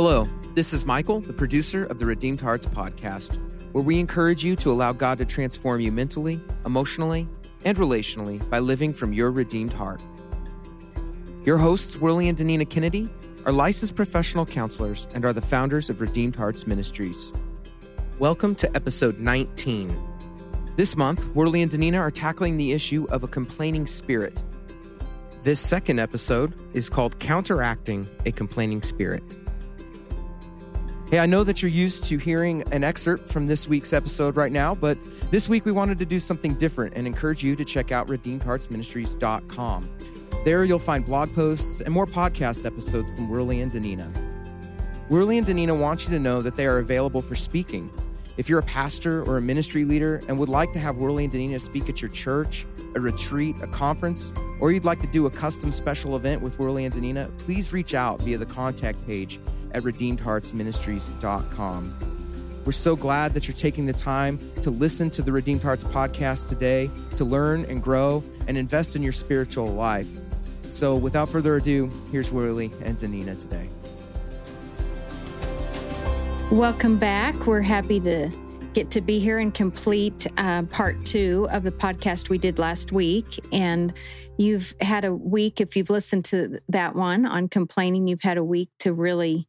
Hello, this is Michael, the producer of the Redeemed Hearts podcast, where we encourage you to allow God to transform you mentally, emotionally, and relationally by living from your redeemed heart. Your hosts, Worley and Danina Kennedy, are licensed professional counselors and are the founders of Redeemed Hearts Ministries. Welcome to episode 19. This month, Worley and Danina are tackling the issue of a complaining spirit. This second episode is called Counteracting a Complaining Spirit. Hey, I know that you're used to hearing an excerpt from this week's episode right now, but this week we wanted to do something different and encourage you to check out redeemedheartsministries.com. There you'll find blog posts and more podcast episodes from Worley and Danina. Worley and Danina want you to know that they are available for speaking. If you're a pastor or a ministry leader and would like to have Worley and Danina speak at your church, a retreat, a conference, or you'd like to do a custom special event with Worley and Danina, please reach out via the contact page at redeemedheartsministries.com. We're so glad that you're taking the time to listen to the Redeemed Hearts podcast today to learn and grow and invest in your spiritual life. So, without further ado, here's Worley and Danina today. Welcome back. We're happy to get to be here and complete uh, part two of the podcast we did last week. And you've had a week, if you've listened to that one on complaining, you've had a week to really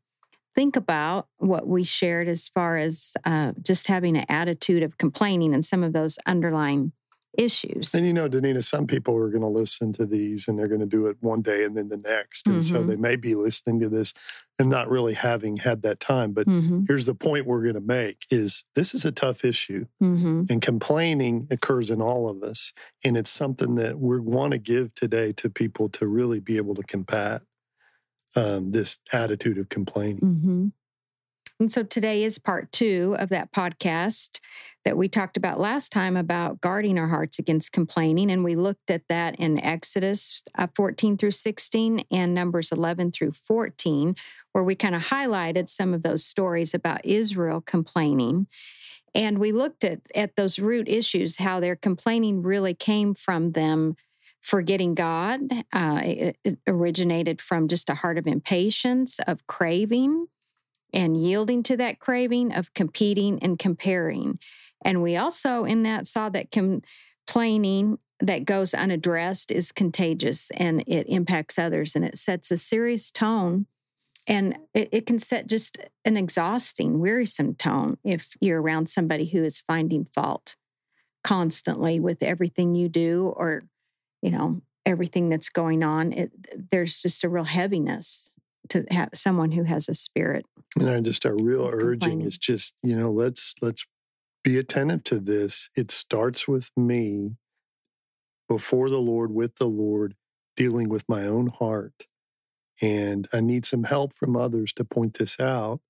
think about what we shared as far as uh, just having an attitude of complaining and some of those underlying issues. And you know, Danina, some people are going to listen to these and they're going to do it one day and then the next. And mm-hmm. so they may be listening to this and not really having had that time. But mm-hmm. here's the point we're going to make is this is a tough issue. Mm-hmm. And complaining occurs in all of us. And it's something that we want to give today to people to really be able to combat um, this attitude of complaining. Mm-hmm. And so today is part two of that podcast that we talked about last time about guarding our hearts against complaining. And we looked at that in Exodus uh, 14 through 16 and Numbers 11 through 14, where we kind of highlighted some of those stories about Israel complaining. And we looked at, at those root issues, how their complaining really came from them forgetting God. Uh, it, it originated from just a heart of impatience, of craving, and yielding to that craving, of competing and comparing. And we also, in that, saw that complaining that goes unaddressed is contagious and it impacts others and it sets a serious tone. And it, it can set just an exhausting, wearisome tone if you're around somebody who is finding fault constantly with everything you do or you know everything that's going on it, there's just a real heaviness to have someone who has a spirit and I just a real urging is just you know let's let's be attentive to this. It starts with me before the lord with the lord dealing with my own heart. And i need some help from others to point this out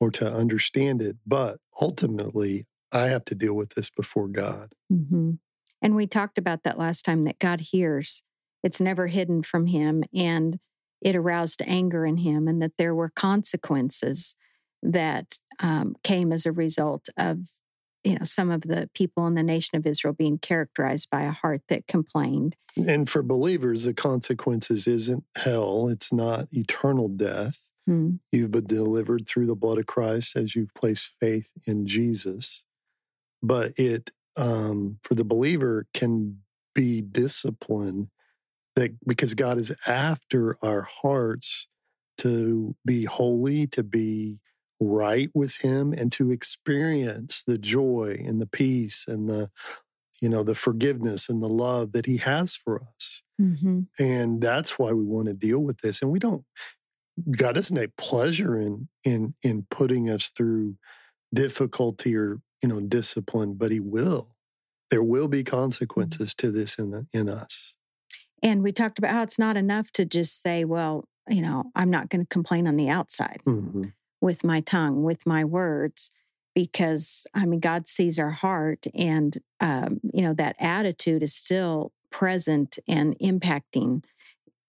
or to understand it but ultimately i have to deal with this before god. Mm-hmm. And we talked about that last time that God hears, it's never hidden from him. And it aroused anger in him, and that there were consequences that um, came as a result of you know some of the people in the nation of Israel being characterized by a heart that complained. And for believers, the consequences isn't hell; it's not eternal death. Hmm. You've been delivered through the blood of Christ as you've placed faith in Jesus, but it um, for the believer can be discipline that because God is after our hearts to be holy, to be right with him and to experience the joy and the peace and the you know the forgiveness and the love that he has for us mm-hmm. and that's why we want to deal with this and we don't god doesn't take pleasure in in in putting us through difficulty or you know, discipline, but he will. There will be mm-hmm. consequences to this in, in us. And we talked about how it's not enough to just say, well, you know, I'm not going to complain on the outside mm-hmm. with my tongue, with my words, because I mean, God sees our heart and, um, you know, that attitude is still present and impacting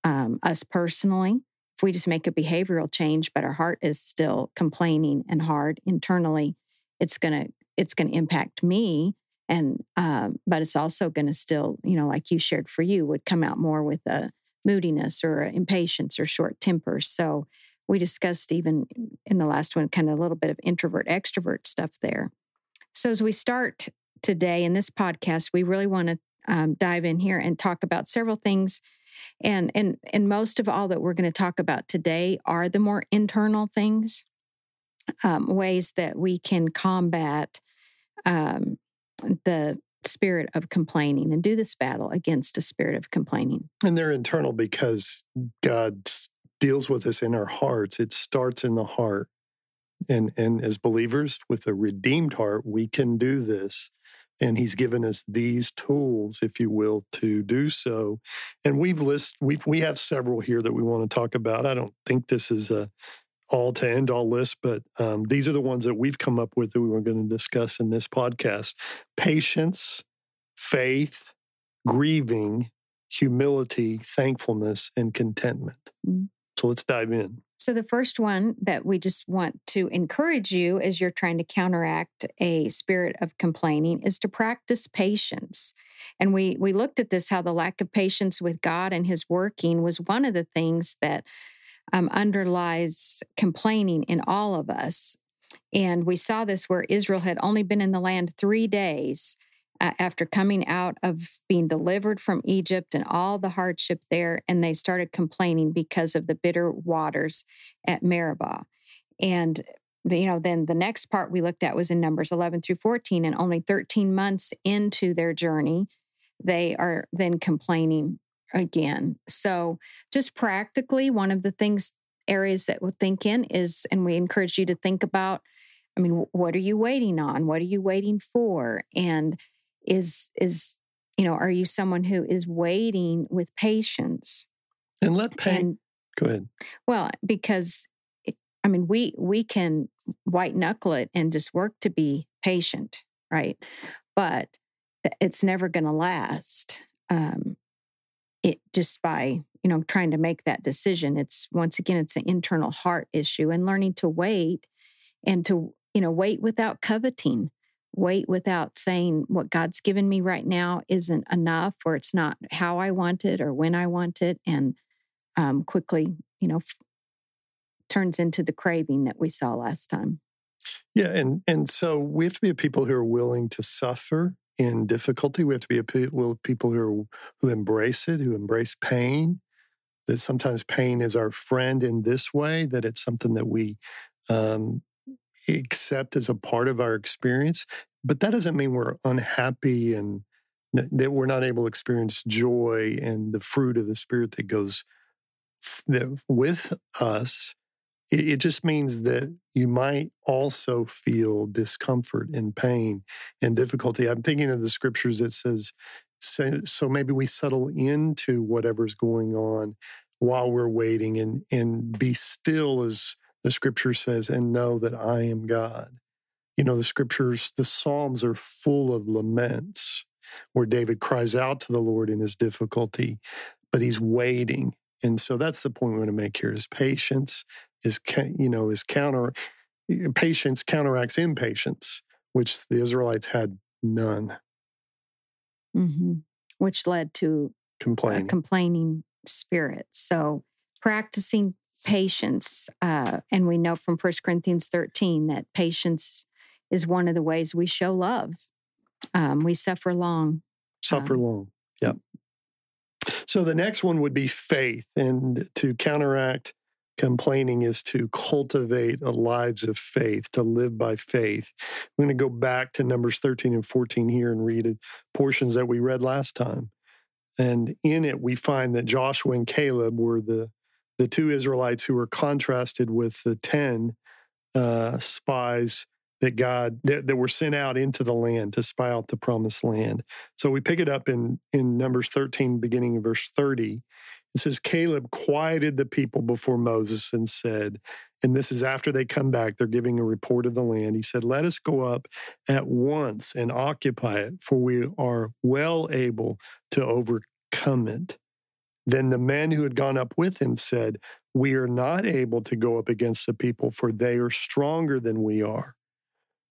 um, us personally. If we just make a behavioral change, but our heart is still complaining and hard internally, it's going to it's going to impact me and um, but it's also going to still you know like you shared for you would come out more with a moodiness or a impatience or short temper so we discussed even in the last one, kind of a little bit of introvert extrovert stuff there. So as we start today in this podcast, we really want to um, dive in here and talk about several things. And and and most of all that we're going to talk about today are the more internal things, um, ways that we can combat um, the spirit of complaining and do this battle against a spirit of complaining. And they're internal because God deals with us in our hearts. It starts in the heart. And and as believers with a redeemed heart, we can do this. And he's given us these tools, if you will, to do so. And we've list we we have several here that we want to talk about. I don't think this is a all to end all list, but um, these are the ones that we've come up with that we were going to discuss in this podcast patience, faith, grieving, humility, thankfulness, and contentment. Mm. So let's dive in. So, the first one that we just want to encourage you as you're trying to counteract a spirit of complaining is to practice patience. And we, we looked at this how the lack of patience with God and His working was one of the things that um, underlies complaining in all of us. And we saw this where Israel had only been in the land three days uh, after coming out of being delivered from Egypt and all the hardship there. And they started complaining because of the bitter waters at Meribah. And you know, then the next part we looked at was in Numbers 11 through 14, and only 13 months into their journey, they are then complaining again. So, just practically, one of the things, areas that we'll think in is, and we encourage you to think about I mean, what are you waiting on? What are you waiting for? And is, is, you know, are you someone who is waiting with patience? And let pain. Go ahead. Well, because I mean, we we can white knuckle it and just work to be patient, right? But it's never going to last. Um, it just by you know trying to make that decision it's once again it's an internal heart issue and learning to wait and to you know wait without coveting wait without saying what god's given me right now isn't enough or it's not how i want it or when i want it and um, quickly you know f- turns into the craving that we saw last time. Yeah and and so we have to be people who are willing to suffer in difficulty. We have to be a people who are, who embrace it, who embrace pain. That sometimes pain is our friend in this way. That it's something that we um, accept as a part of our experience. But that doesn't mean we're unhappy and that we're not able to experience joy and the fruit of the spirit that goes with us it, it just means that you might also feel discomfort and pain and difficulty. I'm thinking of the scriptures that says, so, so maybe we settle into whatever's going on while we're waiting and, and be still as the scripture says and know that I am God. You know, the scriptures, the Psalms are full of laments where David cries out to the Lord in his difficulty, but he's waiting. And so that's the point we want to make here is patience is you know is counter patience counteracts impatience, which the Israelites had none. Mm-hmm. Which led to complaining, complaining spirit. So practicing patience, uh, and we know from First Corinthians thirteen that patience is one of the ways we show love. Um, we suffer long. Suffer um, long. Yep. So the next one would be faith, and to counteract complaining is to cultivate a lives of faith, to live by faith. I'm going to go back to Numbers 13 and 14 here and read portions that we read last time. And in it, we find that Joshua and Caleb were the, the two Israelites who were contrasted with the 10 uh, spies that God that, that were sent out into the land to spy out the promised land. So we pick it up in in Numbers 13, beginning in verse 30. It says, Caleb quieted the people before Moses and said, and this is after they come back, they're giving a report of the land. He said, Let us go up at once and occupy it, for we are well able to overcome it. Then the men who had gone up with him said, We are not able to go up against the people, for they are stronger than we are.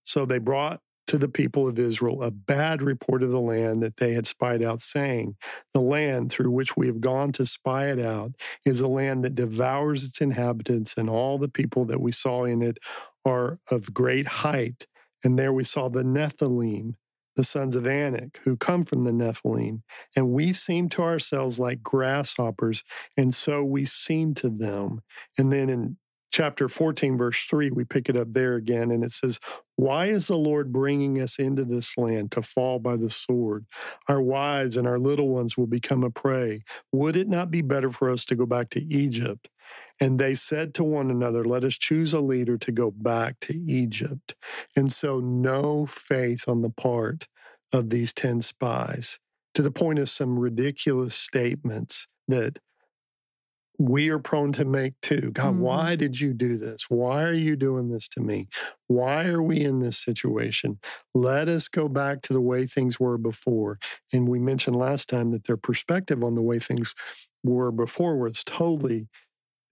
So they brought to the people of Israel a bad report of the land that they had spied out, saying, The land through which we have gone to spy it out is a land that devours its inhabitants, and all the people that we saw in it are of great height. And there we saw the Nephilim, the sons of Anak, who come from the Nephilim. And we seem to ourselves like grasshoppers, and so we seem to them. And then in chapter 14, verse 3, we pick it up there again, and it says, Why is the Lord bringing us into this land to fall by the sword? Our wives and our little ones will become a prey. Would it not be better for us to go back to Egypt? And they said to one another, Let us choose a leader to go back to Egypt. And so, no faith on the part of these 10 spies, to the point of some ridiculous statements that we are prone to make too. God, mm-hmm. why did you do this? Why are you doing this to me? Why are we in this situation? Let us go back to the way things were before. And we mentioned last time that their perspective on the way things were before was totally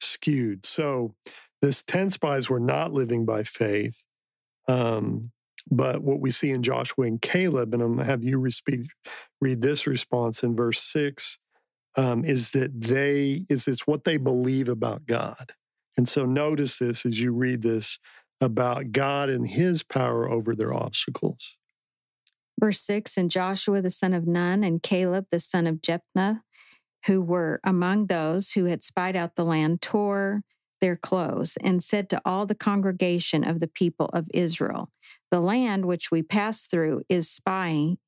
skewed. So this 10 spies were not living by faith. Um, but what we see in Joshua and Caleb, and I'm going to have you re- read this response in verse six um, is that they is it's what they believe about God. And so notice this as you read this about God and his power over their obstacles. Verse 6 And Joshua the son of Nun and Caleb the son of Jephunneh, who were among those who had spied out the land, tore their clothes and said to all the congregation of the people of Israel, The land which we pass through is spying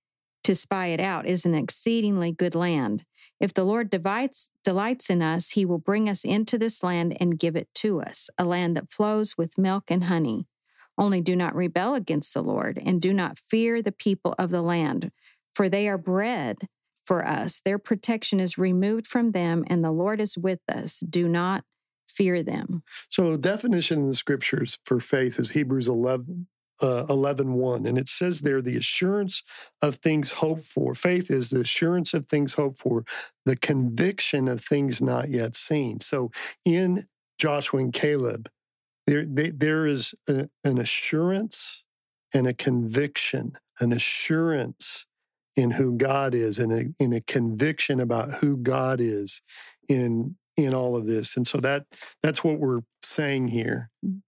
to spy it out is an exceedingly good land. If the Lord divides, delights in us, he will bring us into this land and give it to us, a land that flows with milk and honey. Only do not rebel against the Lord, and do not fear the people of the land, for they are bread for us. Their protection is removed from them, and the Lord is with us. Do not fear them. So, definition in the scriptures for faith is Hebrews 11, uh, 11 1 and it says there the assurance of things hoped for. Faith is the assurance of things hoped for the conviction of things not yet seen. So in joshua and caleb there, they, there is a, an assurance and a conviction an assurance in who god is and a, in a conviction about who god is in in all of this. And so that that's what we're saying here. Mm.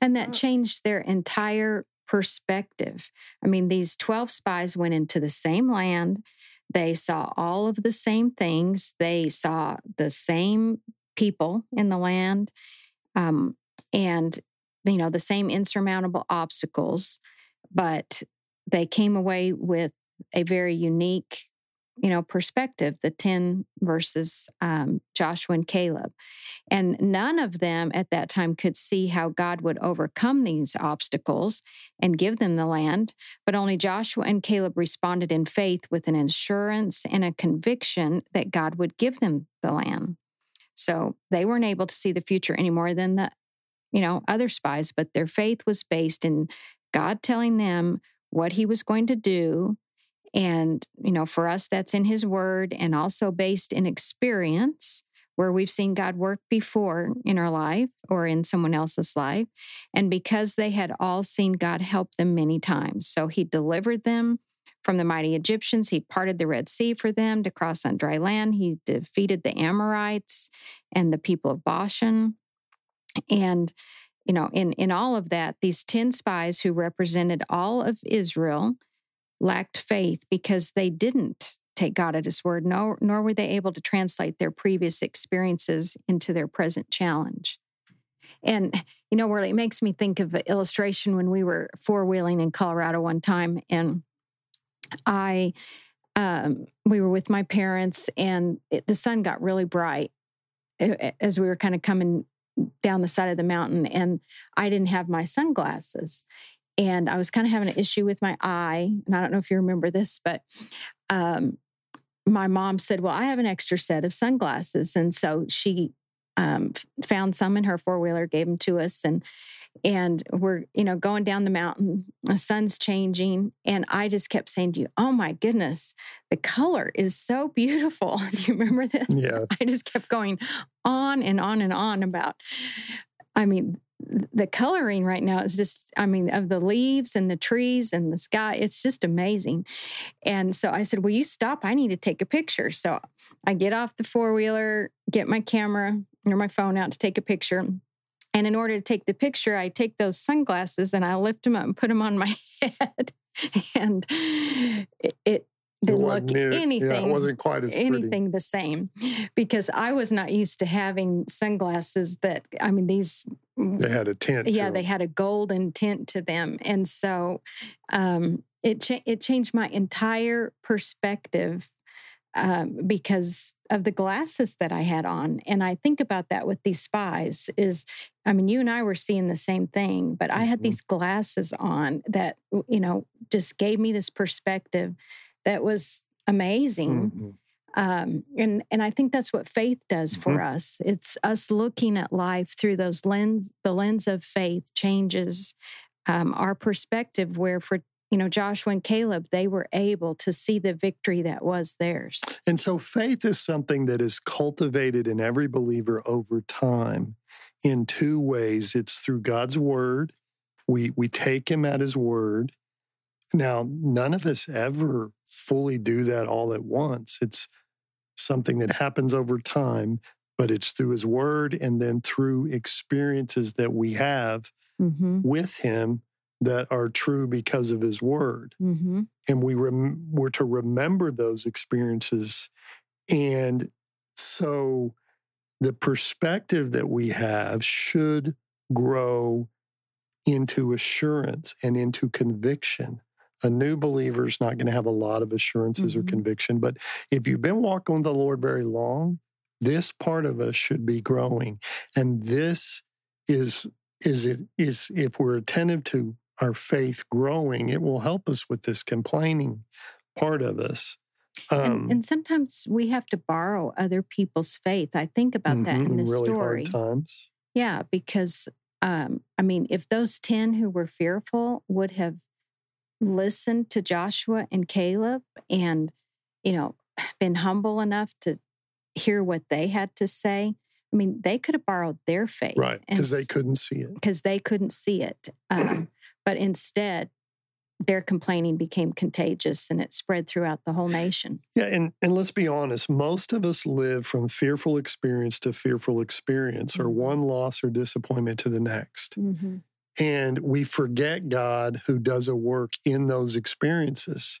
and that changed their entire perspective. I mean, these 12 spies went into the same land. They saw all of the same things. They saw the same people in the land um, and, you know, the same insurmountable obstacles. But they came away with a very unique you know perspective the 10 versus um, joshua and caleb. And none of them at that time could see how god would overcome these obstacles and give them the land but only joshua and caleb responded in faith with an assurance and a conviction that god would give them the land. So they weren't able to see the future any more than the you know other spies but their faith was based in god telling them what he was going to do and, you know, for us, that's in his word and also based in experience where we've seen God work before in our life or in someone else's life. And because they had all seen God help them many times. So he delivered them from the mighty Egyptians. He parted the Red Sea for them to cross on dry land. He defeated the Amorites and the people of Bashan. And, you know, in, in all of that, these 10 spies who represented all of Israel lacked faith because they didn't take God at his word, nor, nor were they able to translate their previous experiences into their present challenge. And, you know, really, it makes me think of an illustration when we were four wheeling in Colorado one time. And I, um, we were with my parents, and it, the sun got really bright as we were kind of coming down the side of the mountain. And I didn't have my sunglasses and I was kind of having an issue with my eye. And I don't know if you remember this, but um, my mom said, Well, I have an extra set of sunglasses. And so she um, found some in her four wheeler, gave them to us. And and we're you know going down the mountain the sun's changing and i just kept saying to you oh my goodness the color is so beautiful do you remember this yeah i just kept going on and on and on about i mean the coloring right now is just i mean of the leaves and the trees and the sky it's just amazing. And so i said will you stop? I need to take a picture. So i get off the four-wheeler get my camera or my phone out to take a picture. And in order to take the picture i take those sunglasses and i lift them up and put them on my head. And it, it didn't look near, anything. Yeah, it wasn't quite as anything pretty. the same because I was not used to having sunglasses that I mean these they had a tint. Yeah, they had a golden tint to them, and so um, it cha- it changed my entire perspective um, because of the glasses that I had on. And I think about that with these spies. Is I mean, you and I were seeing the same thing, but I had mm-hmm. these glasses on that you know just gave me this perspective that was amazing. Mm-hmm. Um, and and I think that's what faith does for mm-hmm. us. It's us looking at life through those lens. The lens of faith changes um, our perspective. Where for you know Joshua and Caleb, they were able to see the victory that was theirs. And so faith is something that is cultivated in every believer over time in two ways. It's through God's word. We we take Him at His word, now, none of us ever fully do that all at once. It's something that happens over time, but it's through his word and then through experiences that we have mm-hmm. with him that are true because of his word. Mm-hmm. And we rem- we're to remember those experiences. And so the perspective that we have should grow into assurance and into conviction a new believer is not going to have a lot of assurances mm-hmm. or conviction. But if you've been walking with the Lord very long, this part of us should be growing. And this is is it is if we're attentive to our faith growing, it will help us with this complaining part of us. Um, and, and, sometimes we have to borrow other people's faith. I think about mm-hmm, that in the really story. Hard times. Yeah, because um, I mean, if those ten who were fearful would have listened to Joshua and Caleb and, you know, been humble enough to hear what they had to say, I mean, they could have borrowed their faith. Right. Because they couldn't see it. Because they couldn't see it. Um, but instead, their complaining became contagious and it spread throughout the whole nation. Yeah, and, and let's be honest, most of us live from fearful experience to fearful experience, or mm-hmm. one loss or disappointment to the next. Mm-hmm. And we forget God who does a work in those experiences.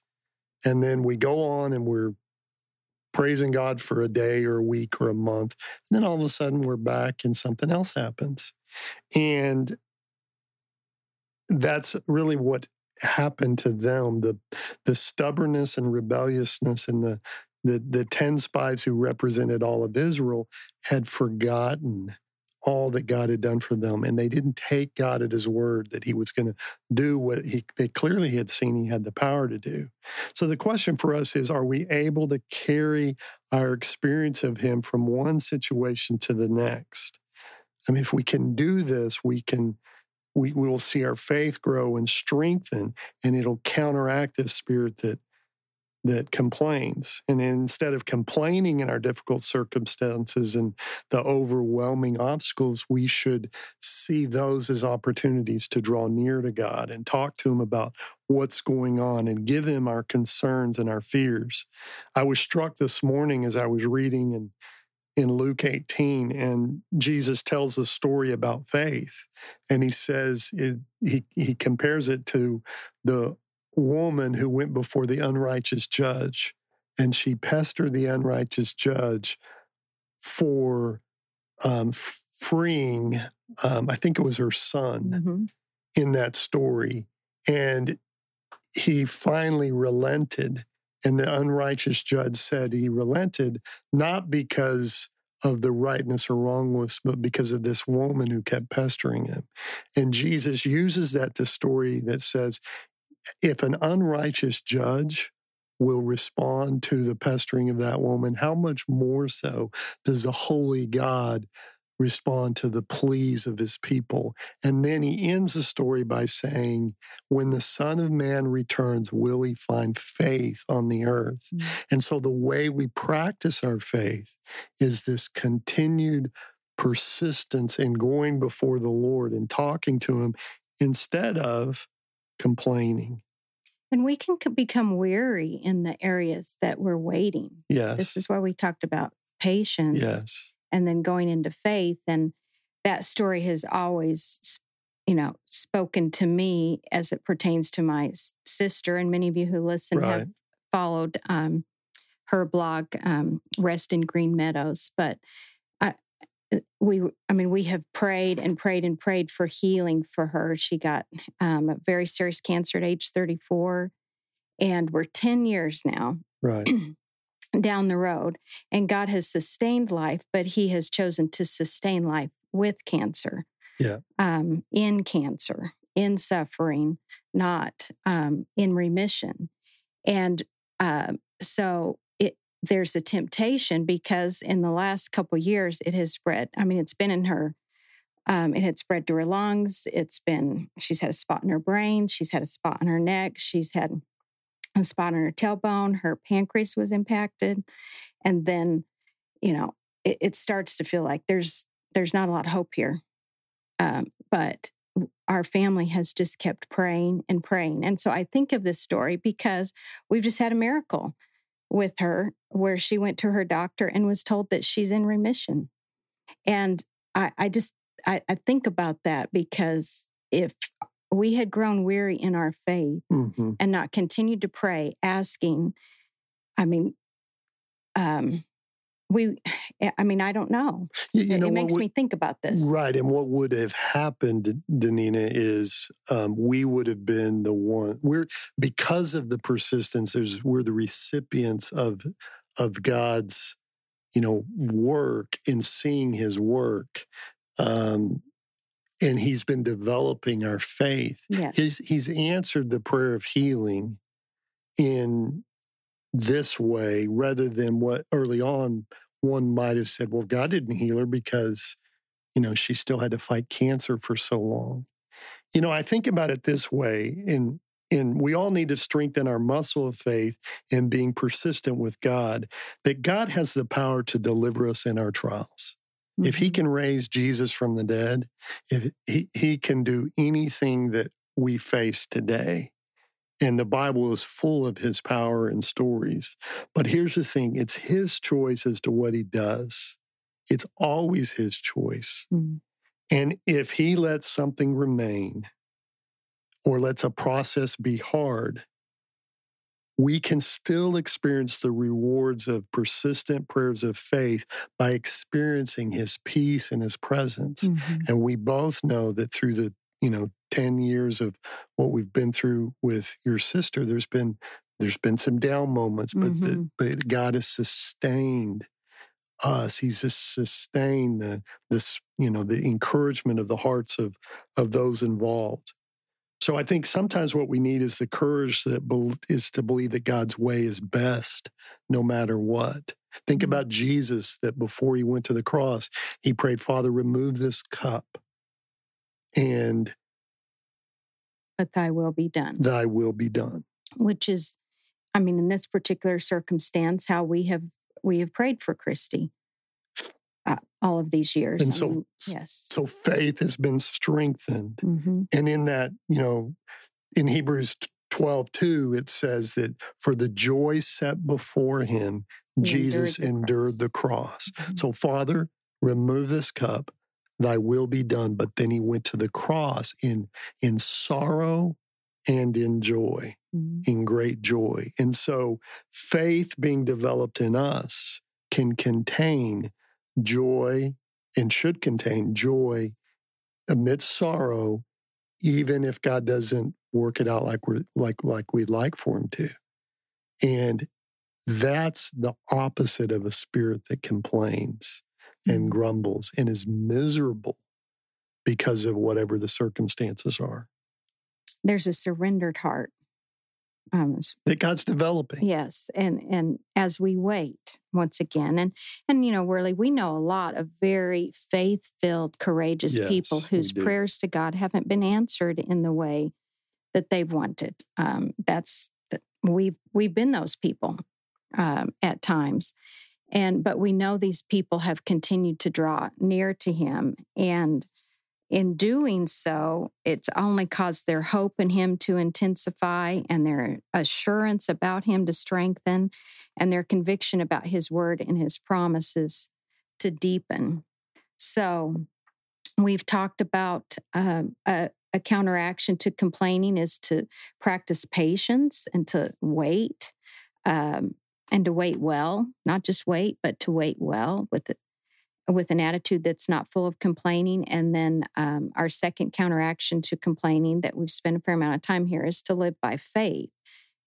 And then we go on and we're praising God for a day or a week or a month. And then all of a sudden we're back and something else happens. And that's really what happened to them the the stubbornness and rebelliousness and the the the 10 spies who represented all of Israel had forgotten all that God had done for them. And they didn't take God at his word that he was going to do what he, they clearly had seen he had the power to do. So the question for us is are we able to carry our experience of him from one situation to the next? I mean, if we can do this, we can. We, we will see our faith grow and strengthen, and it'll counteract this spirit that that complains. And instead of complaining in our difficult circumstances and the overwhelming obstacles, we should see those as opportunities to draw near to God and talk to Him about what's going on and give Him our concerns and our fears. I was struck this morning as I was reading in, in Luke 18, and Jesus tells a story about faith. And he says, it, he, he compares it to the woman who went before the unrighteous judge and she pestered the unrighteous judge for um, freeing, um, I think it was her son mm-hmm. in that story. And he finally relented. And the unrighteous judge said he relented not because of the rightness or wrongness, but because of this woman who kept pestering him. And Jesus uses that to story that says if an unrighteous judge will respond to the pestering of that woman, how much more so does the holy God respond to the pleas of his people? And then he ends the story by saying, When the Son of Man returns, will he find faith on the earth? Mm-hmm. And so the way we practice our faith is this continued persistence in going before the Lord and talking to Him instead of complaining. And we can become weary in the areas that we're waiting. Yes. This is why we talked about patience. Yes. And then going into faith. And that story has always, you know, spoken to me as it pertains to my sister. And many of you who listen right. have followed um, her blog, um, Rest in Green Meadows. But we, I mean, we have prayed and prayed and prayed for healing for her. She got um, a very serious cancer at age 34, and we're 10 years now. Right. down the road. And God has sustained life, but He has chosen to sustain life with cancer. Yeah. Um, in cancer, in suffering, not um, in remission. And uh, so there's a temptation because in the last couple years it has spread. I mean, it's been in her. Um, it had spread to her lungs. It's been. She's had a spot in her brain. She's had a spot in her neck. She's had a spot on her tailbone. Her pancreas was impacted, and then, you know, it, it starts to feel like there's there's not a lot of hope here. Um, but our family has just kept praying and praying. And so I think of this story because we've just had a miracle with her where she went to her doctor and was told that she's in remission. And I, I just I, I think about that because if we had grown weary in our faith mm-hmm. and not continued to pray, asking, I mean, um, we, I mean, I don't know. You, you it, know it makes would, me think about this. Right. And what would have happened, Danina, is um, we would have been the one, we're, because of the persistence, there's, we're the recipients of, of God's, you know, work in seeing his work. Um, and he's been developing our faith. Yes. He's, he's answered the prayer of healing in this way rather than what early on one might have said, well, God didn't heal her because, you know, she still had to fight cancer for so long. You know, I think about it this way, and and we all need to strengthen our muscle of faith in being persistent with God, that God has the power to deliver us in our trials. Mm-hmm. If he mm-hmm. can raise Jesus from the dead, if he, he can do anything that we face today. And the Bible is full of his power and stories. But here's the thing it's his choice as to what he does. It's always his choice. Mm-hmm. And if he lets something remain or lets a process be hard, we can still experience the rewards of persistent prayers of faith by experiencing his peace and his presence. Mm-hmm. And we both know that through the, you know, 10 years of what we've been through with your sister, there's been there's been some down moments, but, mm-hmm. the, but God has sustained us. He's just sustained the, this, you know, the encouragement of the hearts of of those involved. So I think sometimes what we need is the courage that be- is to believe that God's way is best no matter what. Think mm-hmm. about Jesus that before he went to the cross, he prayed, Father, remove this cup. And but thy will be done. Thy will be done. Which is, I mean, in this particular circumstance, how we have we have prayed for Christy uh, all of these years. And I so, mean, yes. So faith has been strengthened. Mm-hmm. And in that, you know, in Hebrews 12, 2, it says that for the joy set before him, he Jesus endured the endured cross. The cross. Mm-hmm. So, Father, remove this cup, thy will be done. But then he went to the cross in, in sorrow and in joy, mm-hmm. in great joy. And so, faith being developed in us can contain joy and should contain joy amidst sorrow, even if God doesn't work it out like we're like like we'd like for him to. And that's the opposite of a spirit that complains and mm. grumbles and is miserable because of whatever the circumstances are. There's a surrendered heart um, that God's developing. Yes, and and as we wait once again, and and you know, really, we know a lot of very faith-filled, courageous yes, people whose prayers to God haven't been answered in the way that they've wanted. Um, that's that we've we've been those people um, at times, And but we know these people have continued to draw near to him. And in doing so, it's only caused their hope in him to intensify and their assurance about him to strengthen and their conviction about his word and his promises to deepen. So, we've talked about um, a, a counteraction to complaining is to practice patience and to wait um, and to wait well, not just wait, but to wait well with it, with an attitude that's not full of complaining. And then um, our second counteraction to complaining that we've spent a fair amount of time here is to live by faith.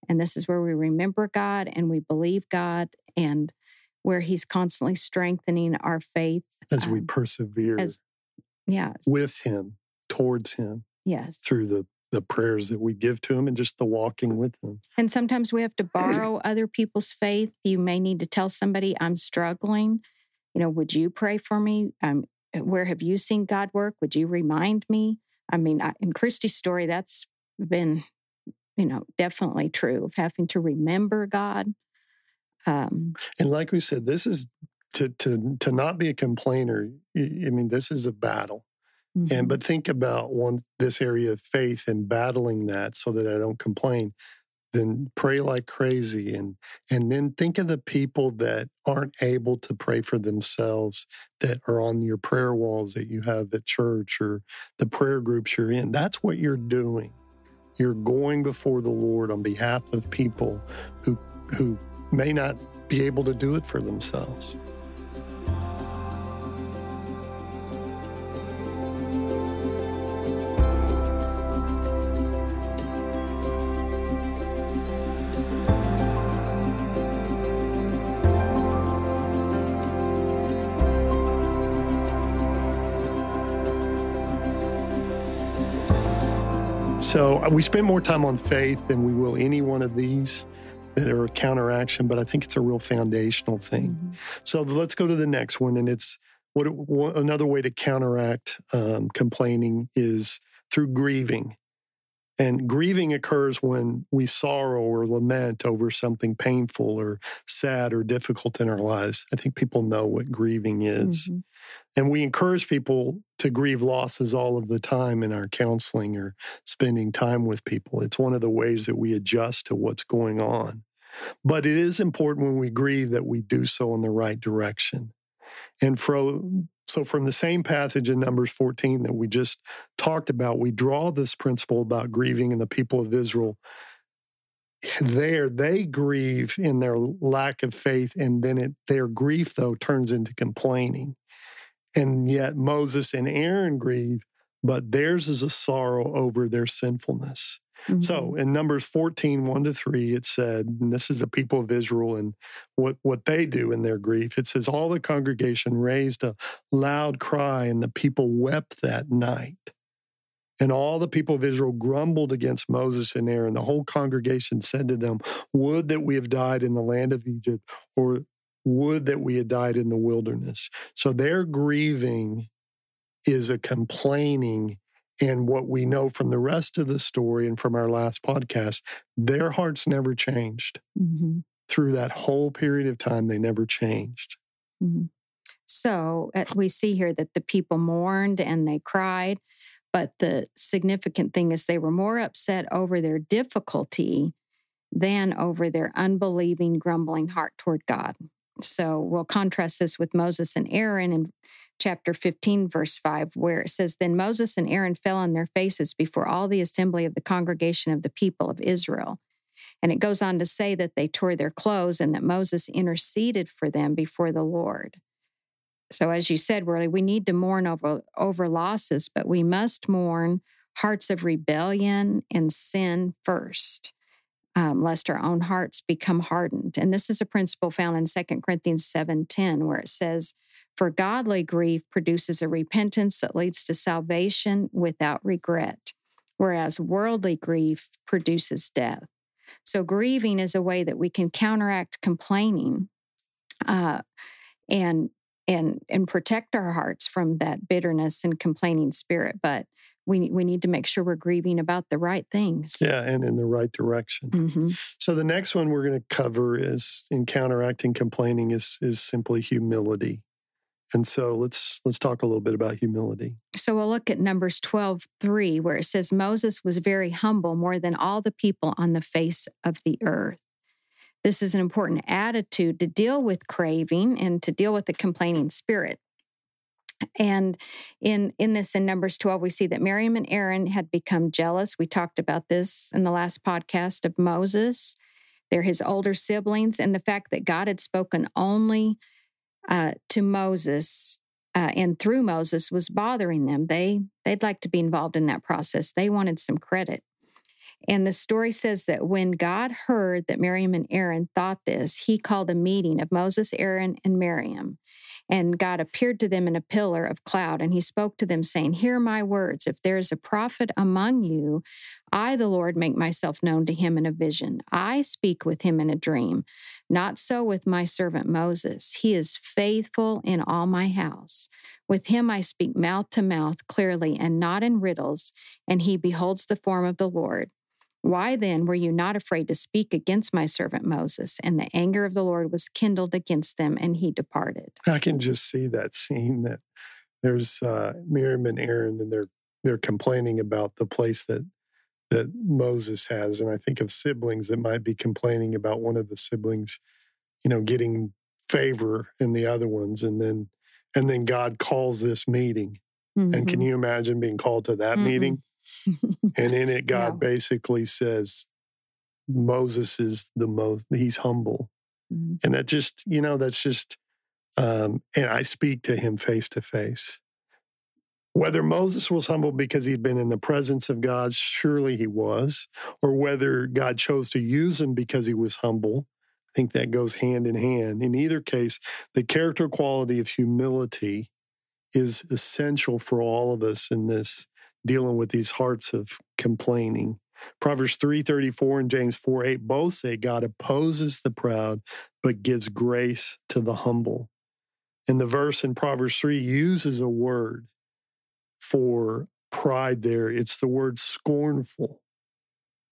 And this is where we remember God and we believe God and where He's constantly strengthening our faith as um, we persevere. As, yeah. With Him, towards Him. Yes. Through the the prayers that we give to him and just the walking with them. And sometimes we have to borrow other people's faith. You may need to tell somebody, I'm struggling. You know, would you pray for me? Um, where have you seen God work? Would you remind me? I mean, in Christy's story, that's been, you know, definitely true of having to remember God. Um, and like we said, this is to to to not be a complainer. I mean, this is a battle. Mm-hmm. And but think about one this area of faith and battling that so that I don't complain. Then pray like crazy and and then think of the people that aren't able to pray for themselves that are on your prayer walls that you have at church or the prayer groups you're in. That's what you're doing. You're going before the Lord on behalf of people who who may not be able to do it for themselves. So uh, we spend more time on faith than we will any one of these that are a counteraction, but I think it's a real foundational thing. Mm-hmm. So let's go to the next one. And it's what, what another way to counteract um, complaining is through grieving. And grieving occurs when we sorrow or lament over something painful or sad or difficult in our lives. I think people know what grieving is. Mm-hmm. And we encourage people to grieve losses all of the time in our counseling or spending time with people. It's one of the ways that we adjust to what's going on. But it is important when we grieve that we do so in the right direction. And from, so, from the same passage in Numbers 14 that we just talked about, we draw this principle about grieving in the people of Israel. There, they grieve in their lack of faith, and then it, their grief, though, turns into complaining. And yet Moses and Aaron grieve, but theirs is a sorrow over their sinfulness. Mm-hmm. So in Numbers 14, 1 to 3, it said, and this is the people of Israel and what, what they do in their grief. It says, All the congregation raised a loud cry, and the people wept that night. And all the people of Israel grumbled against Moses and Aaron. The whole congregation said to them, Would that we have died in the land of Egypt, or would that we had died in the wilderness. So their grieving is a complaining. And what we know from the rest of the story and from our last podcast, their hearts never changed. Mm-hmm. Through that whole period of time, they never changed. Mm-hmm. So uh, we see here that the people mourned and they cried. But the significant thing is they were more upset over their difficulty than over their unbelieving, grumbling heart toward God. So we'll contrast this with Moses and Aaron in chapter 15, verse 5, where it says, Then Moses and Aaron fell on their faces before all the assembly of the congregation of the people of Israel. And it goes on to say that they tore their clothes and that Moses interceded for them before the Lord. So, as you said, really, we need to mourn over, over losses, but we must mourn hearts of rebellion and sin first um, lest our own hearts become hardened. And this is a principle found in 2 Corinthians 7:10, where it says, For godly grief produces a repentance that leads to salvation without regret, whereas worldly grief produces death. So grieving is a way that we can counteract complaining uh, and and and protect our hearts from that bitterness and complaining spirit. But we we need to make sure we're grieving about the right things. Yeah, and in the right direction. Mm-hmm. So the next one we're going to cover is in counteracting complaining is is simply humility. And so let's let's talk a little bit about humility. So we'll look at Numbers 12, 3, where it says Moses was very humble more than all the people on the face of the earth. This is an important attitude to deal with craving and to deal with the complaining spirit. And in in this in Numbers 12, we see that Miriam and Aaron had become jealous. We talked about this in the last podcast of Moses. They're his older siblings, and the fact that God had spoken only uh, to Moses uh, and through Moses was bothering them. They they'd like to be involved in that process. They wanted some credit. And the story says that when God heard that Miriam and Aaron thought this, he called a meeting of Moses, Aaron, and Miriam. And God appeared to them in a pillar of cloud, and he spoke to them, saying, Hear my words. If there is a prophet among you, I, the Lord, make myself known to him in a vision. I speak with him in a dream. Not so with my servant Moses. He is faithful in all my house. With him I speak mouth to mouth clearly and not in riddles, and he beholds the form of the Lord. Why then were you not afraid to speak against my servant Moses? And the anger of the Lord was kindled against them, and he departed. I can just see that scene that there's uh, Miriam and Aaron, and they're they're complaining about the place that that Moses has, and I think of siblings that might be complaining about one of the siblings, you know, getting favor in the other ones, and then and then God calls this meeting. Mm-hmm. And can mm-hmm. you imagine being called to that mm-hmm. meeting? And in it, God yeah. basically says Moses is the most, he's humble. Mm-hmm. And that just, you know, that's just, um, and I speak to him face to face. Whether Moses was humble because he'd been in the presence of God, surely he was, or whether God chose to use him because he was humble, I think that goes hand in hand. In either case, the character quality of humility is essential for all of us in this dealing with these hearts of complaining. Proverbs 3:34 and James 4:8 both say God opposes the proud but gives grace to the humble. And the verse in Proverbs 3 uses a word for pride there. It's the word scornful.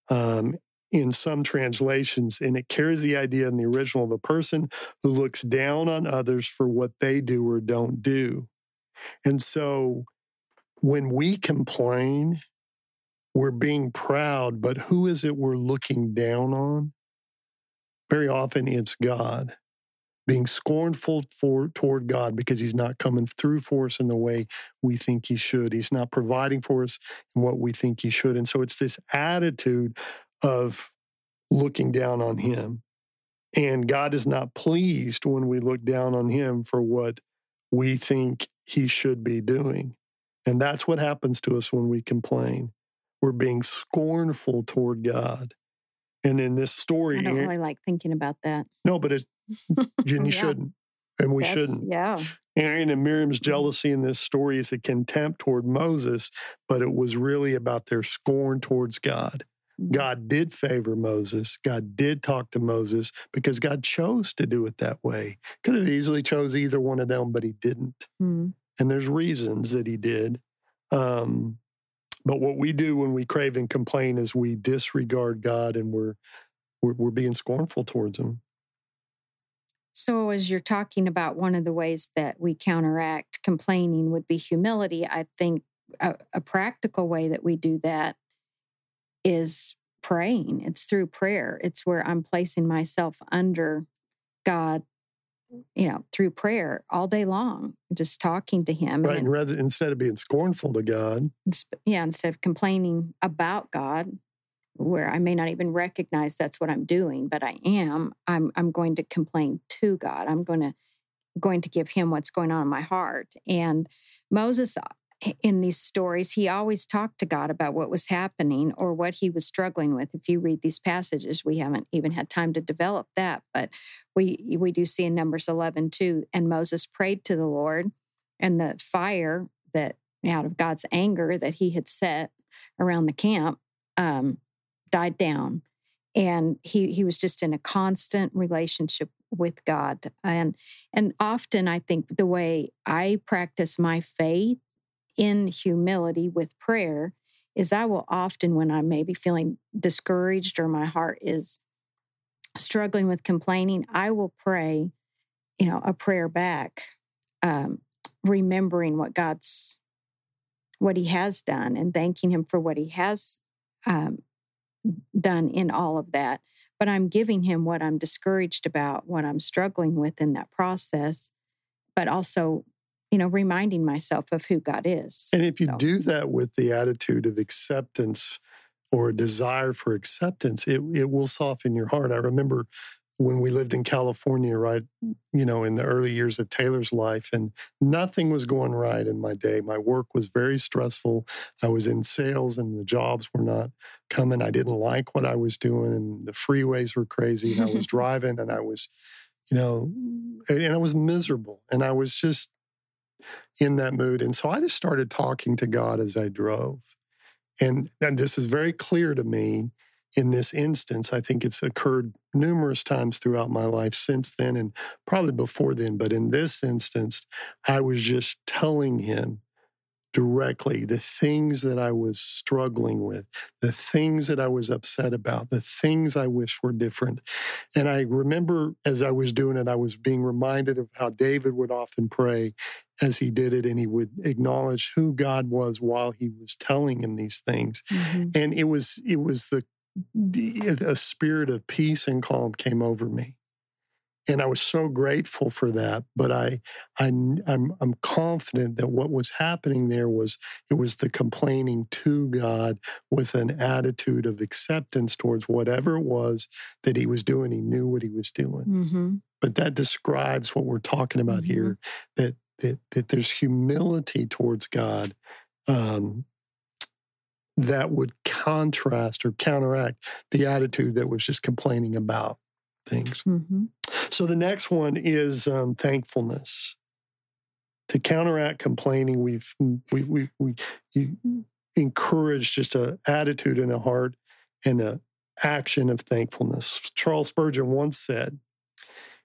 Um, in some translations, and it carries the idea in the original of a person who looks down on others for what they do or don't do. And so when we complain, we're being proud, but who is it we're looking down on? Very often it's God. Being scornful for toward God because He's not coming through for us in the way we think He should. He's not providing for us in what we think He should. And so it's this attitude of looking down on Him. And God is not pleased when we look down on Him for what we think He should be doing. And that's what happens to us when we complain. We're being scornful toward God. And in this story, I don't really like thinking about that. No, but it, you yeah. shouldn't. And we that's, shouldn't. Yeah. Aaron and Miriam's mm-hmm. jealousy in this story is a contempt toward Moses, but it was really about their scorn towards God. Mm-hmm. God did favor Moses. God did talk to Moses because God chose to do it that way. Could have easily chose either one of them, but he didn't. Mm-hmm and there's reasons that he did. Um, but what we do when we crave and complain is we disregard God and we're, we're, we're being scornful towards him. So, as you're talking about one of the ways that we counteract complaining would be humility, I think a, a practical way that we do that is praying. It's through prayer. It's where I'm placing myself under God you know, through prayer all day long, just talking to Him. Right. And, rather, instead of being scornful to God. Yeah. Instead of complaining about God, where I may not even recognize that's what I'm doing, but I am, I'm, I'm going to complain to God. I'm going to, going to give Him what's going on in my heart. And Moses in these stories, he always talked to God about what was happening or what he was struggling with. If you read these passages, we haven't even had time to develop that, but we we do see in Numbers 11 too. And Moses prayed to the Lord, and the fire that out of God's anger that he had set around the camp um, died down, and he he was just in a constant relationship with God. And and often I think the way I practice my faith in humility with prayer is I will often, when I'm maybe feeling discouraged or my heart is struggling with complaining, I will pray, you know, a prayer back, um, remembering what God's, what He has done and thanking Him for what He has um, done in all of that. But I'm giving Him what I'm discouraged about, what I'm struggling with in that process, but also you know, reminding myself of who God is. And if you so. do that with the attitude of acceptance or a desire for acceptance, it, it will soften your heart. I remember when we lived in California, right, you know, in the early years of Taylor's life, and nothing was going right in my day. My work was very stressful. I was in sales and the jobs were not coming. I didn't like what I was doing, and the freeways were crazy. And I was driving and I was, you know, and I was miserable. And I was just in that mood. And so I just started talking to God as I drove. And, and this is very clear to me in this instance. I think it's occurred numerous times throughout my life since then and probably before then. But in this instance, I was just telling him directly the things that I was struggling with, the things that I was upset about, the things I wish were different. And I remember as I was doing it, I was being reminded of how David would often pray as he did it, and he would acknowledge who God was while he was telling him these things. Mm-hmm. And it was it was the, the a spirit of peace and calm came over me and I was so grateful for that. But I, I, I'm, I'm confident that what was happening there was it was the complaining to God with an attitude of acceptance towards whatever it was that He was doing. He knew what He was doing. Mm-hmm. But that describes what we're talking about mm-hmm. here. That that that there's humility towards God. Um, that would contrast or counteract the attitude that was just complaining about things. Mm-hmm. So the next one is um, thankfulness. To counteract complaining, we've we we we you encourage just an attitude and a heart and an action of thankfulness. Charles Spurgeon once said,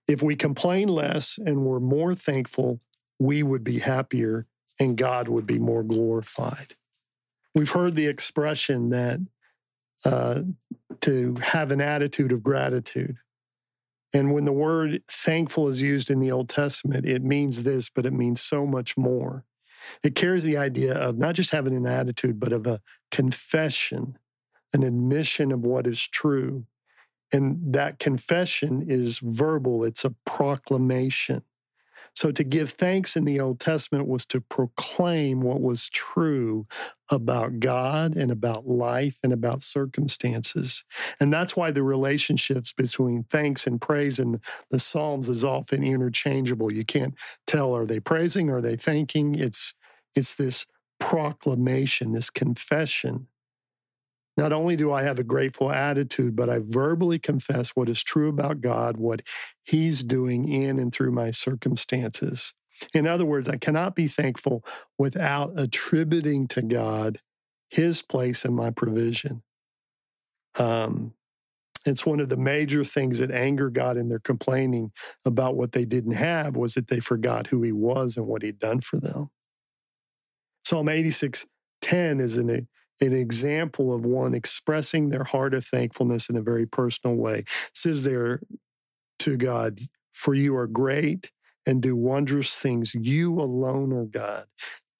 "If we complain less and were more thankful, we would be happier, and God would be more glorified." We've heard the expression that uh, to have an attitude of gratitude. And when the word thankful is used in the Old Testament, it means this, but it means so much more. It carries the idea of not just having an attitude, but of a confession, an admission of what is true. And that confession is verbal, it's a proclamation. So to give thanks in the Old Testament was to proclaim what was true about God and about life and about circumstances. And that's why the relationships between thanks and praise in the Psalms is often interchangeable. You can't tell are they praising, are they thanking? It's it's this proclamation, this confession not only do I have a grateful attitude, but I verbally confess what is true about God, what He's doing in and through my circumstances. In other words, I cannot be thankful without attributing to God His place in my provision. Um, it's one of the major things that anger God in their complaining about what they didn't have was that they forgot who He was and what He'd done for them. Psalm 86 10 is an an example of one expressing their heart of thankfulness in a very personal way. It says there to God, For you are great and do wondrous things. You alone are God.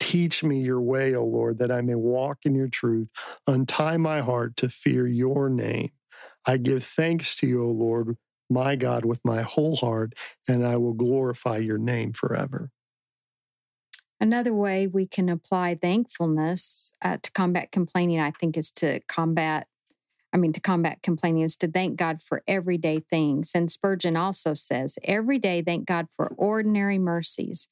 Teach me your way, O Lord, that I may walk in your truth. Untie my heart to fear your name. I give thanks to you, O Lord, my God, with my whole heart, and I will glorify your name forever. Another way we can apply thankfulness uh, to combat complaining, I think, is to combat, I mean, to combat complaining is to thank God for everyday things. And Spurgeon also says, every day thank God for ordinary mercies.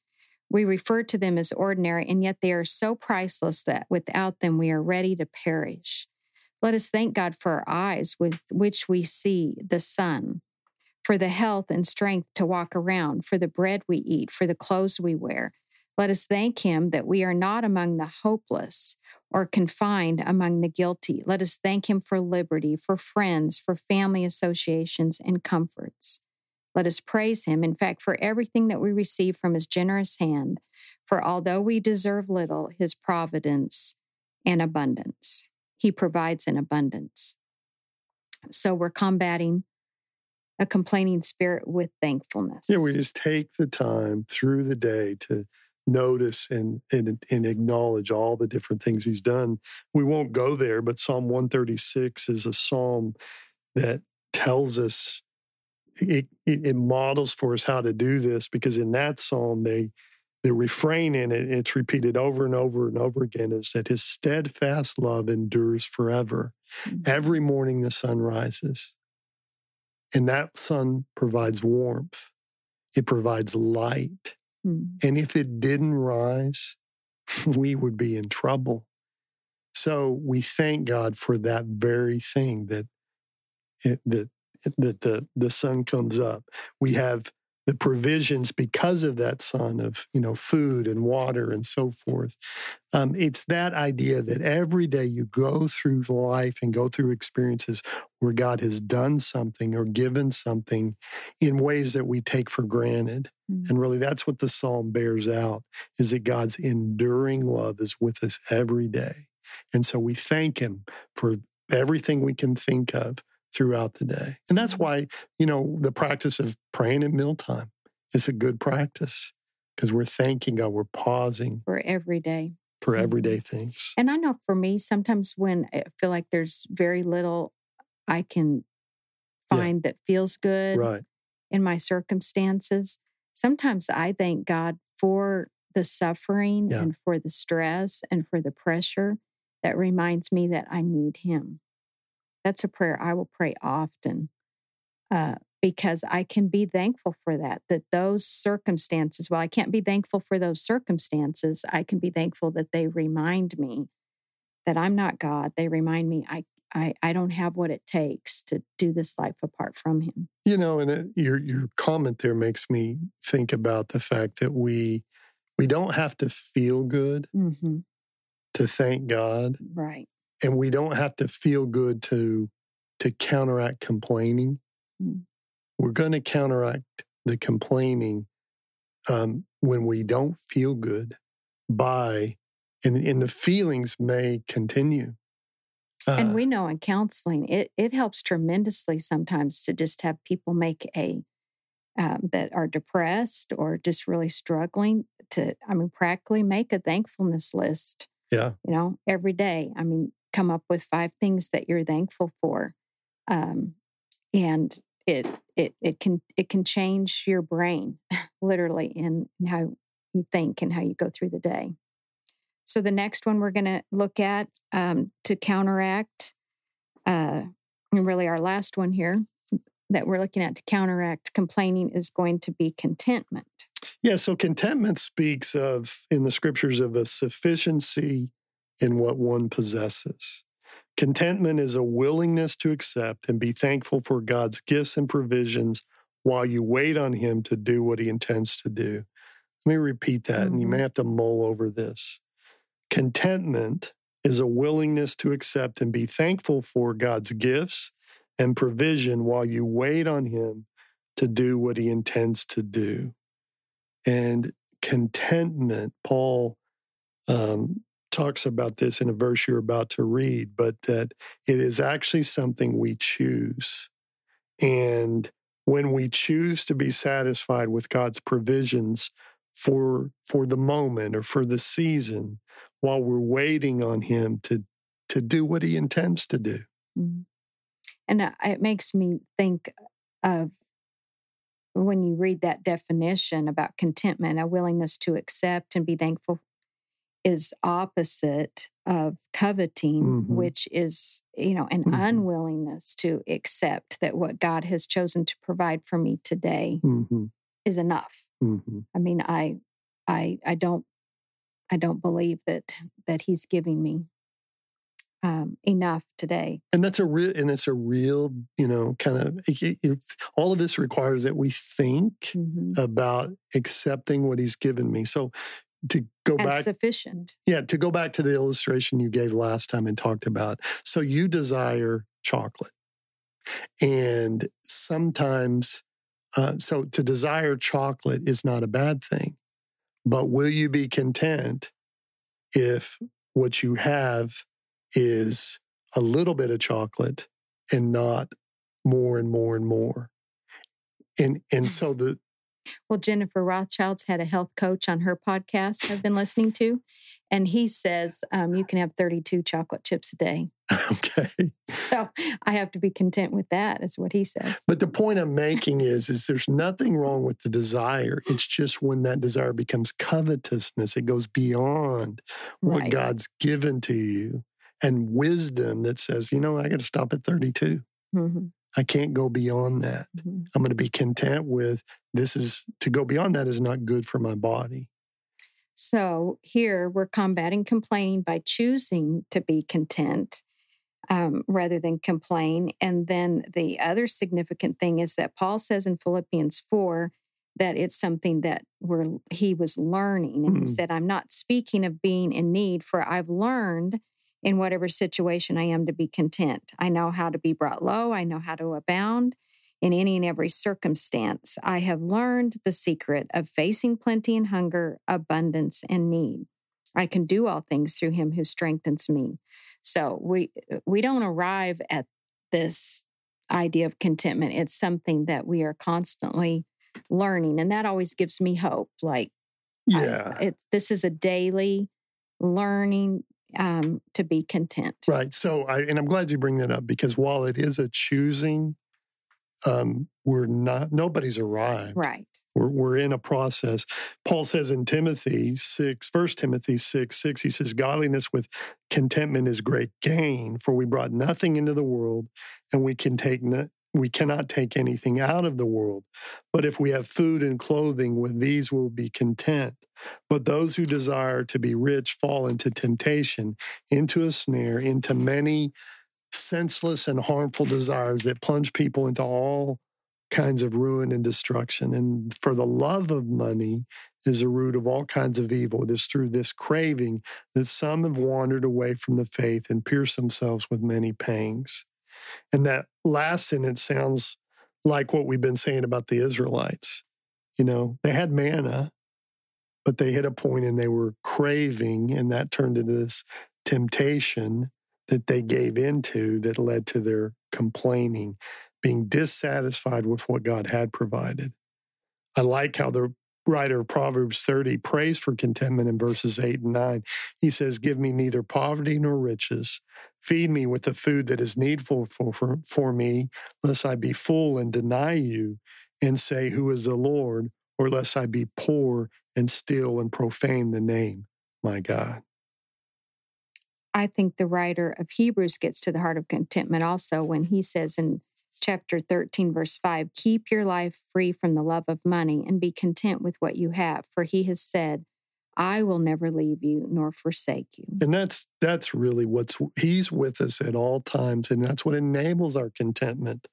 We refer to them as ordinary, and yet they are so priceless that without them we are ready to perish. Let us thank God for our eyes with which we see the sun, for the health and strength to walk around, for the bread we eat, for the clothes we wear let us thank him that we are not among the hopeless or confined among the guilty. Let us thank him for liberty, for friends, for family associations and comforts. Let us praise him, in fact, for everything that we receive from his generous hand. For although we deserve little, his providence and abundance, he provides in abundance. So we're combating a complaining spirit with thankfulness. Yeah, we just take the time through the day to notice and, and, and acknowledge all the different things he's done. We won't go there, but Psalm 136 is a psalm that tells us it, it, models for us how to do this because in that psalm they the refrain in it it's repeated over and over and over again is that his steadfast love endures forever mm-hmm. every morning the sun rises and that sun provides warmth it provides light Mm. And if it didn't rise, we would be in trouble. So we thank God for that very thing that it, that that the the sun comes up. We have the provisions because of that sun of you know food and water and so forth. Um, it's that idea that every day you go through life and go through experiences where god has done something or given something in ways that we take for granted. Mm-hmm. and really that's what the psalm bears out is that god's enduring love is with us every day. And so we thank him for everything we can think of throughout the day. And that's mm-hmm. why, you know, the practice of praying at mealtime is a good practice because we're thanking God, we're pausing for every day. For mm-hmm. everyday things. And I know for me, sometimes when I feel like there's very little I can find yeah. that feels good right. in my circumstances, sometimes I thank God for the suffering yeah. and for the stress and for the pressure that reminds me that I need Him. That's a prayer I will pray often uh, because I can be thankful for that, that those circumstances, well, I can't be thankful for those circumstances. I can be thankful that they remind me that I'm not God. They remind me I, I, I don't have what it takes to do this life apart from Him. You know, and it, uh, your your comment there makes me think about the fact that we we don't have to feel good mm-hmm. to thank God. Right and we don't have to feel good to to counteract complaining. Mm. We're going to counteract the complaining um, when we don't feel good by, and, and the feelings may continue. Uh, and we know in counseling, it it helps tremendously sometimes to just have people make a um, that are depressed or just really struggling to, I mean, practically make a thankfulness list. Yeah. You know, every day. I mean, come up with five things that you're thankful for um, and it it it can it can change your brain literally in, in how you think and how you go through the day. So the next one we're going to look at um, to counteract uh, and really our last one here that we're looking at to counteract complaining is going to be contentment. Yeah so contentment speaks of in the scriptures of a sufficiency in what one possesses. Contentment is a willingness to accept and be thankful for God's gifts and provisions while you wait on Him to do what He intends to do. Let me repeat that, mm-hmm. and you may mm-hmm. have to mull over this. Contentment is a willingness to accept and be thankful for God's gifts and provision while you wait on Him to do what He intends to do. And contentment, Paul um, talks about this in a verse you're about to read, but that it is actually something we choose. And when we choose to be satisfied with God's provisions for for the moment or for the season while we're waiting on him to to do what he intends to do. Mm-hmm. And uh, it makes me think of when you read that definition about contentment, a willingness to accept and be thankful is opposite of coveting, mm-hmm. which is, you know, an mm-hmm. unwillingness to accept that what God has chosen to provide for me today mm-hmm. is enough. Mm-hmm. I mean, I, I, I don't, I don't believe that that He's giving me um, enough today. And that's a real, and it's a real, you know, kind of. It, it, all of this requires that we think mm-hmm. about accepting what He's given me. So, to go As back sufficient. Yeah, to go back to the illustration you gave last time and talked about. So you desire chocolate. And sometimes Uh, so to desire chocolate is not a bad thing. But will you be content if what you have is a little bit of chocolate and not more and more and more? And and mm. so the well, Jennifer Rothschild's had a health coach on her podcast I've been listening to, and he says um, you can have 32 chocolate chips a day. Okay. So I have to be content with that, is what he says. But the point I'm making is, is there's nothing wrong with the desire. It's just when that desire becomes covetousness, it goes beyond what right. God's given to you, and wisdom that says, you know, I got to stop at 32. Mm-hmm. I can't go beyond that. Mm-hmm. I'm going to be content with this is to go beyond that is not good for my body. So here we're combating complaining by choosing to be content um, rather than complain. And then the other significant thing is that Paul says in Philippians 4 that it's something that we're, he was learning. And mm-hmm. he said, I'm not speaking of being in need, for I've learned in whatever situation I am to be content. I know how to be brought low, I know how to abound in any and every circumstance. I have learned the secret of facing plenty and hunger, abundance and need. I can do all things through him who strengthens me. So we uh, we don't arrive at this idea of contentment. It's something that we are constantly learning and that always gives me hope like yeah. I, it's this is a daily learning um, to be content. Right. So I and I'm glad you bring that up because while it is a choosing um, we're not, nobody's arrived. Right. We're, we're in a process. Paul says in Timothy 6, 1 Timothy 6, 6, he says, Godliness with contentment is great gain, for we brought nothing into the world, and we can take no, we cannot take anything out of the world. But if we have food and clothing, with these we'll be content. But those who desire to be rich fall into temptation, into a snare, into many senseless and harmful desires that plunge people into all kinds of ruin and destruction. And for the love of money is a root of all kinds of evil. It is through this craving that some have wandered away from the faith and pierced themselves with many pangs. And that last sentence sounds like what we've been saying about the Israelites. You know, they had manna, but they hit a point and they were craving, and that turned into this temptation that they gave into that led to their complaining, being dissatisfied with what God had provided. I like how the writer of Proverbs 30 prays for contentment in verses 8 and 9. He says, Give me neither poverty nor riches. Feed me with the food that is needful for, for, for me, lest I be full and deny you and say, Who is the Lord? Or lest I be poor and steal and profane the name, my God. I think the writer of Hebrews gets to the heart of contentment also when he says in chapter 13, verse 5 Keep your life free from the love of money and be content with what you have, for he has said, I will never leave you nor forsake you. And that's that's really what's he's with us at all times and that's what enables our contentment.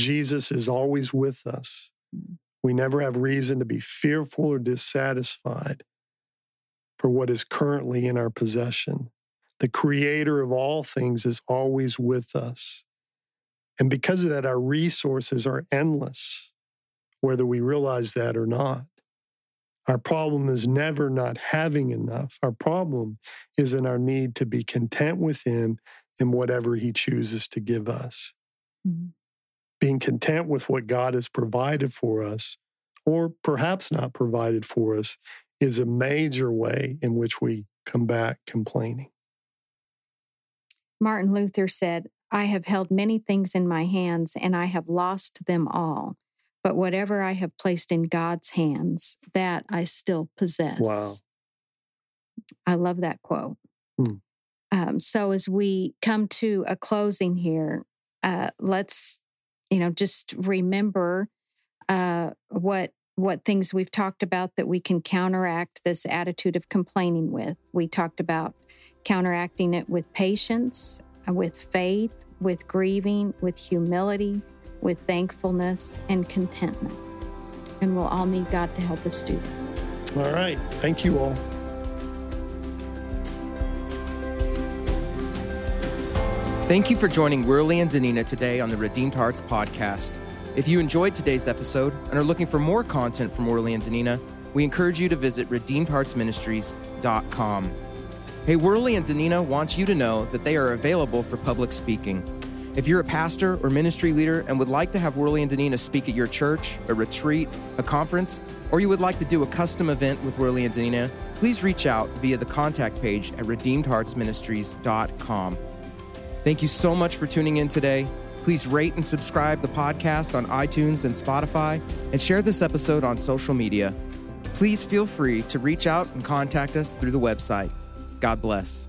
Jesus is always with us. We never have reason to be fearful or dissatisfied for what is currently in our possession. The creator of all things is always with us. And because of that, our resources are endless, whether we realize that or not. Our problem is never not having enough. Our problem is in our need to be content with Him in whatever He chooses to give us. Mm-hmm. Being content with what God has provided for us, or perhaps not provided for us, is a major way in which we combat complaining. Martin Luther said, I have held many things in my hands and I have lost them all. But whatever I have placed in God's hands, that I still possess. Wow. I love that quote. Hmm. Um, so as we come to a closing here, uh, let's, you know, just remember uh, what what things we've talked about that we can counteract this attitude of complaining with. We talked about counteracting it with patience, uh, with faith, with grieving, with humility, with thankfulness and contentment. And we'll all need God to help us do that. All right. Thank you all. Thank you for joining Worley and Danina today on the Redeemed Hearts podcast. If you enjoyed today's episode and are looking for more content from Worley and Danina, we encourage you to visit redeemedheartsministries.com. Hey, Worley and Danina wants you to know that they are available for public speaking. If you're a pastor or ministry leader and would like to have Worley and Danina speak at your church, a retreat, a conference, or you would like to do a custom event with Worley and Danina, please reach out via the contact page at redeemedheartsministries.com. Thank you so much for tuning in today. Please rate and subscribe the podcast on iTunes and Spotify and share this episode on social media. Please feel free to reach out and contact us through the website. God bless.